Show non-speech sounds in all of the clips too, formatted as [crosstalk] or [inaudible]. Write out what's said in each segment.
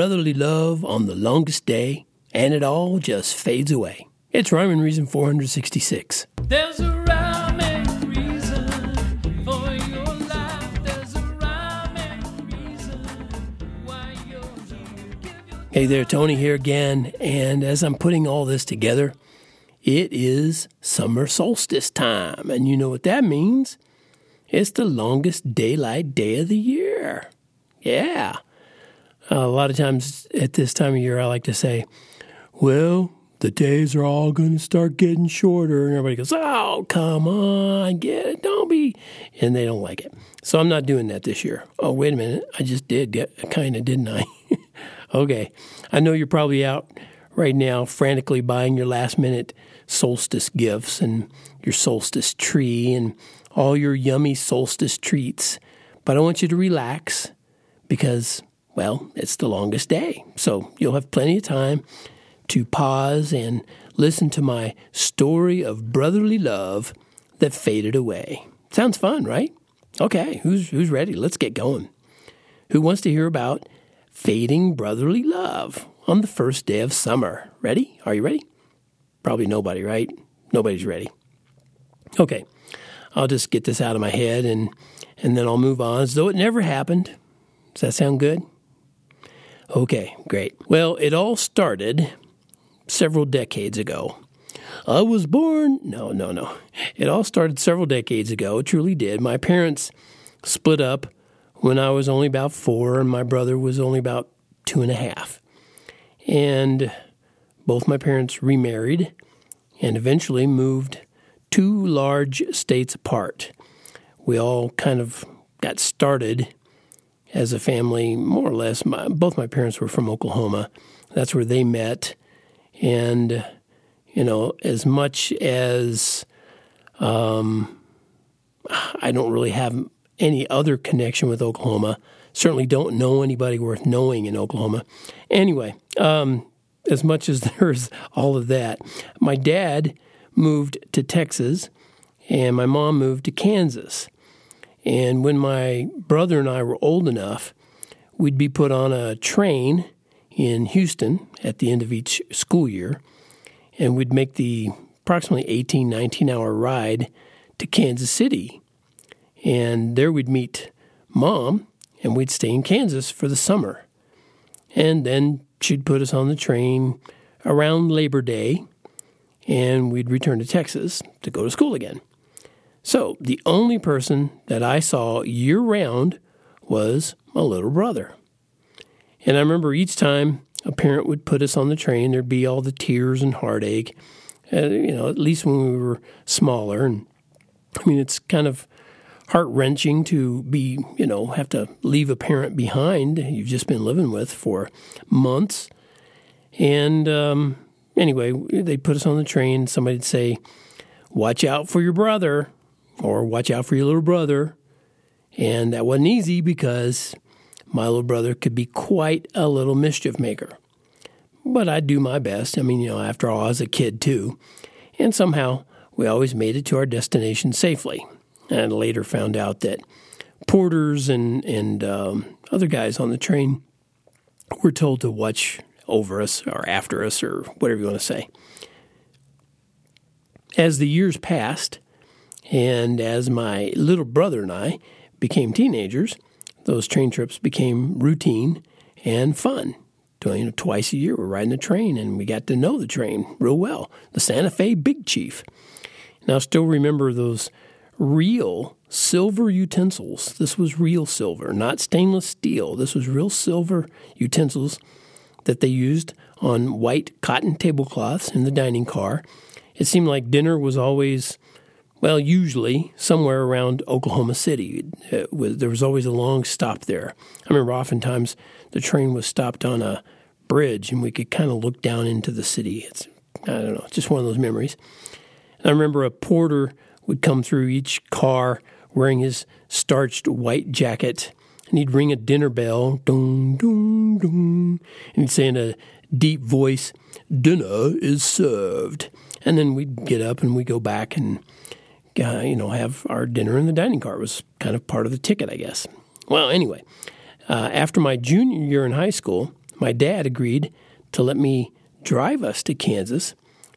brotherly love on the longest day, and it all just fades away. It's Rhyme and Reason 466. There's a rhyme and reason for your life. There's a rhyme and reason why you're here. Your Hey there, Tony here again, and as I'm putting all this together, it is summer solstice time, and you know what that means? It's the longest daylight day of the year. Yeah. Uh, a lot of times at this time of year, I like to say, well, the days are all going to start getting shorter. And everybody goes, oh, come on, get it. Don't be. And they don't like it. So I'm not doing that this year. Oh, wait a minute. I just did kind of, didn't I? [laughs] okay. I know you're probably out right now frantically buying your last minute solstice gifts and your solstice tree and all your yummy solstice treats. But I want you to relax because, well, it's the longest day. So you'll have plenty of time to pause and listen to my story of brotherly love that faded away. Sounds fun, right? Okay, who's who's ready? Let's get going. Who wants to hear about fading brotherly love on the first day of summer? Ready? Are you ready? Probably nobody, right? Nobody's ready. Okay. I'll just get this out of my head and and then I'll move on as though it never happened. Does that sound good? Okay, great. Well, it all started several decades ago. I was born. No, no, no. It all started several decades ago. It truly did. My parents split up when I was only about four, and my brother was only about two and a half. And both my parents remarried and eventually moved two large states apart. We all kind of got started as a family, more or less. My, both my parents were from Oklahoma. That's where they met. And, you know, as much as um, I don't really have any other connection with Oklahoma, certainly don't know anybody worth knowing in Oklahoma. Anyway, um, as much as [laughs] there's all of that, my dad moved to Texas and my mom moved to Kansas. And when my brother and I were old enough, we'd be put on a train in Houston at the end of each school year, and we'd make the approximately 18, 19 hour ride to Kansas City. And there we'd meet mom, and we'd stay in Kansas for the summer. And then she'd put us on the train around Labor Day, and we'd return to Texas to go to school again. So the only person that I saw year round was my little brother. And I remember each time a parent would put us on the train, there'd be all the tears and heartache. Uh, you know, at least when we were smaller. And I mean, it's kind of heart wrenching to be, you know, have to leave a parent behind you've just been living with for months. And um, anyway, they put us on the train. Somebody'd say, "Watch out for your brother," or "Watch out for your little brother." And that wasn't easy because my little brother could be quite a little mischief maker. But I'd do my best. I mean, you know, after all, I was a kid too. And somehow we always made it to our destination safely. And later found out that porters and, and um, other guys on the train were told to watch over us or after us or whatever you want to say. As the years passed, and as my little brother and I became teenagers, those train trips became routine and fun. You know, twice a year, we're riding the train, and we got to know the train real well. The Santa Fe Big Chief. Now, I still remember those real silver utensils. This was real silver, not stainless steel. This was real silver utensils that they used on white cotton tablecloths in the dining car. It seemed like dinner was always well, usually somewhere around Oklahoma City. Uh, was, there was always a long stop there. I remember oftentimes the train was stopped on a bridge and we could kind of look down into the city. It's, I don't know, just one of those memories. And I remember a porter would come through each car wearing his starched white jacket and he'd ring a dinner bell, dong, dong, dong, and he'd say in a deep voice, Dinner is served. And then we'd get up and we'd go back and uh, you know, have our dinner in the dining car. It was kind of part of the ticket, I guess. Well, anyway, uh, after my junior year in high school, my dad agreed to let me drive us to Kansas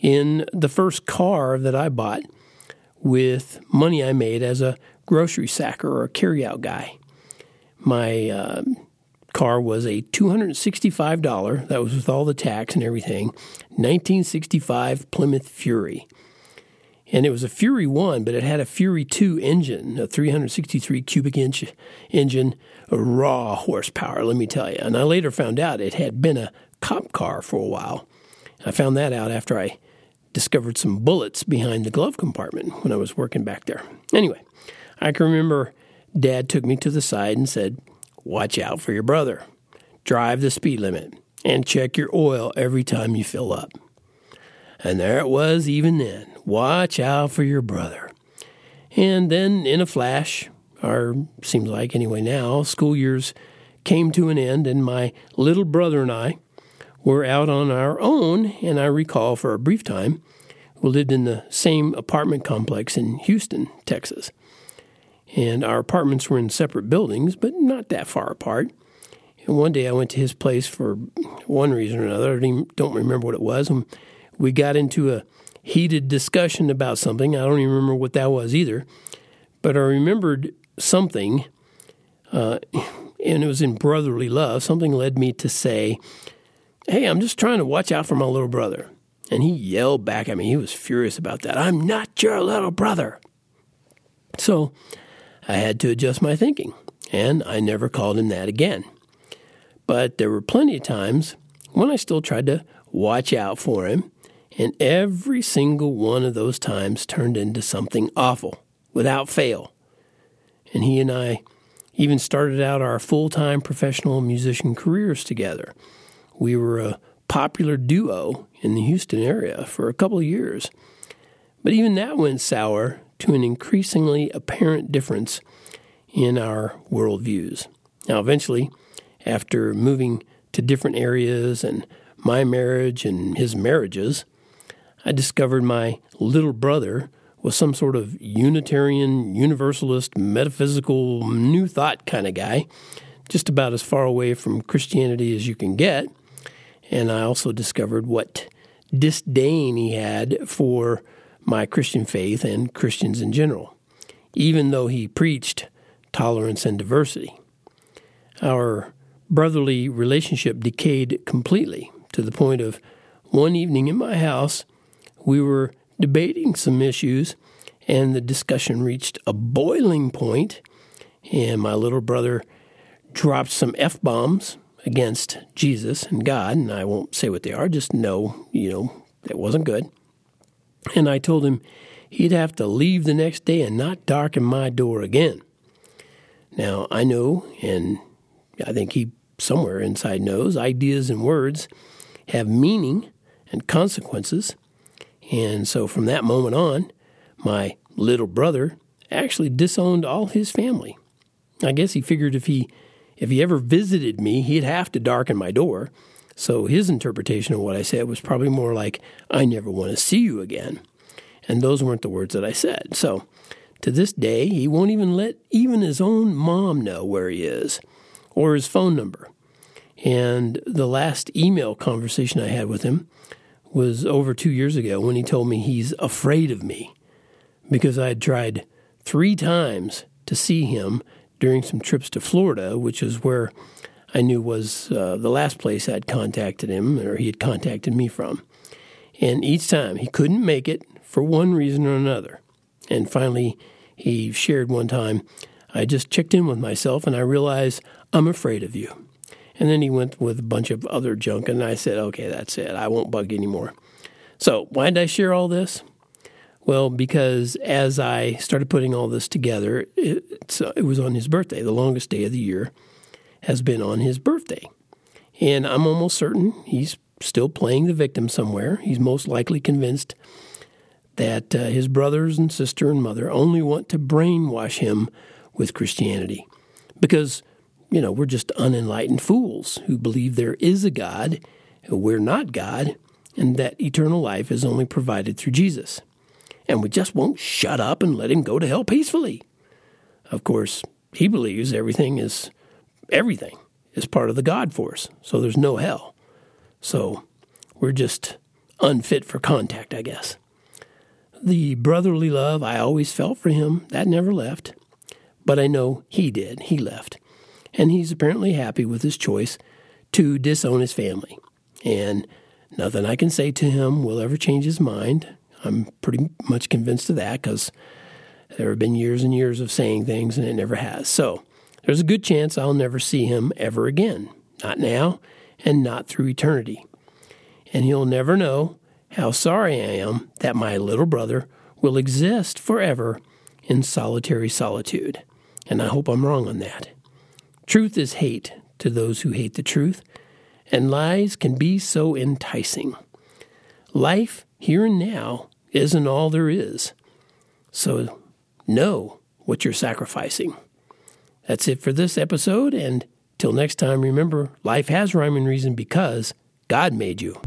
in the first car that I bought with money I made as a grocery sacker or a carryout guy. My uh, car was a $265, that was with all the tax and everything, 1965 Plymouth Fury. And it was a Fury 1, but it had a Fury 2 engine, a 363 cubic inch engine, raw horsepower, let me tell you. And I later found out it had been a cop car for a while. I found that out after I discovered some bullets behind the glove compartment when I was working back there. Anyway, I can remember Dad took me to the side and said, Watch out for your brother. Drive the speed limit and check your oil every time you fill up. And there it was, even then. Watch out for your brother. And then, in a flash, or seems like anyway now, school years came to an end, and my little brother and I were out on our own. And I recall for a brief time, we lived in the same apartment complex in Houston, Texas. And our apartments were in separate buildings, but not that far apart. And one day I went to his place for one reason or another. I don't remember what it was. And we got into a heated discussion about something. I don't even remember what that was either. But I remembered something, uh, and it was in brotherly love. Something led me to say, Hey, I'm just trying to watch out for my little brother. And he yelled back at me. He was furious about that. I'm not your little brother. So I had to adjust my thinking, and I never called him that again. But there were plenty of times when I still tried to watch out for him, and every single one of those times turned into something awful without fail. And he and I even started out our full time professional musician careers together. We were a popular duo in the Houston area for a couple of years. But even that went sour to an increasingly apparent difference in our worldviews. Now, eventually, after moving to different areas and my marriage and his marriages, I discovered my little brother was some sort of Unitarian, Universalist, metaphysical, new thought kind of guy, just about as far away from Christianity as you can get. And I also discovered what disdain he had for my Christian faith and Christians in general, even though he preached tolerance and diversity. Our brotherly relationship decayed completely to the point of one evening in my house, we were debating some issues, and the discussion reached a boiling point, and my little brother dropped some F bombs against Jesus and God, and I won't say what they are, just know, you know, it wasn't good. And I told him he'd have to leave the next day and not darken my door again. Now, I know, and I think he somewhere inside knows, ideas and words have meaning and consequences. And so from that moment on, my little brother actually disowned all his family. I guess he figured if he if he ever visited me, he'd have to darken my door. So his interpretation of what I said was probably more like, I never want to see you again. And those weren't the words that I said. So to this day, he won't even let even his own mom know where he is or his phone number. And the last email conversation I had with him was over two years ago when he told me he's afraid of me because I had tried three times to see him during some trips to Florida, which is where I knew was uh, the last place I'd contacted him or he had contacted me from. And each time he couldn't make it for one reason or another. And finally, he shared one time, I just checked in with myself and I realized I'm afraid of you. And then he went with a bunch of other junk, and I said, okay, that's it. I won't bug anymore. So, why did I share all this? Well, because as I started putting all this together, it, it was on his birthday. The longest day of the year has been on his birthday. And I'm almost certain he's still playing the victim somewhere. He's most likely convinced that uh, his brothers and sister and mother only want to brainwash him with Christianity. Because you know, we're just unenlightened fools who believe there is a God, we're not God, and that eternal life is only provided through Jesus. And we just won't shut up and let him go to hell peacefully. Of course, he believes everything is everything is part of the God force, so there's no hell. So we're just unfit for contact, I guess. The brotherly love I always felt for him, that never left. But I know he did. He left. And he's apparently happy with his choice to disown his family. And nothing I can say to him will ever change his mind. I'm pretty much convinced of that because there have been years and years of saying things and it never has. So there's a good chance I'll never see him ever again. Not now and not through eternity. And he'll never know how sorry I am that my little brother will exist forever in solitary solitude. And I hope I'm wrong on that. Truth is hate to those who hate the truth, and lies can be so enticing. Life here and now isn't all there is. So know what you're sacrificing. That's it for this episode, and till next time, remember life has rhyme and reason because God made you.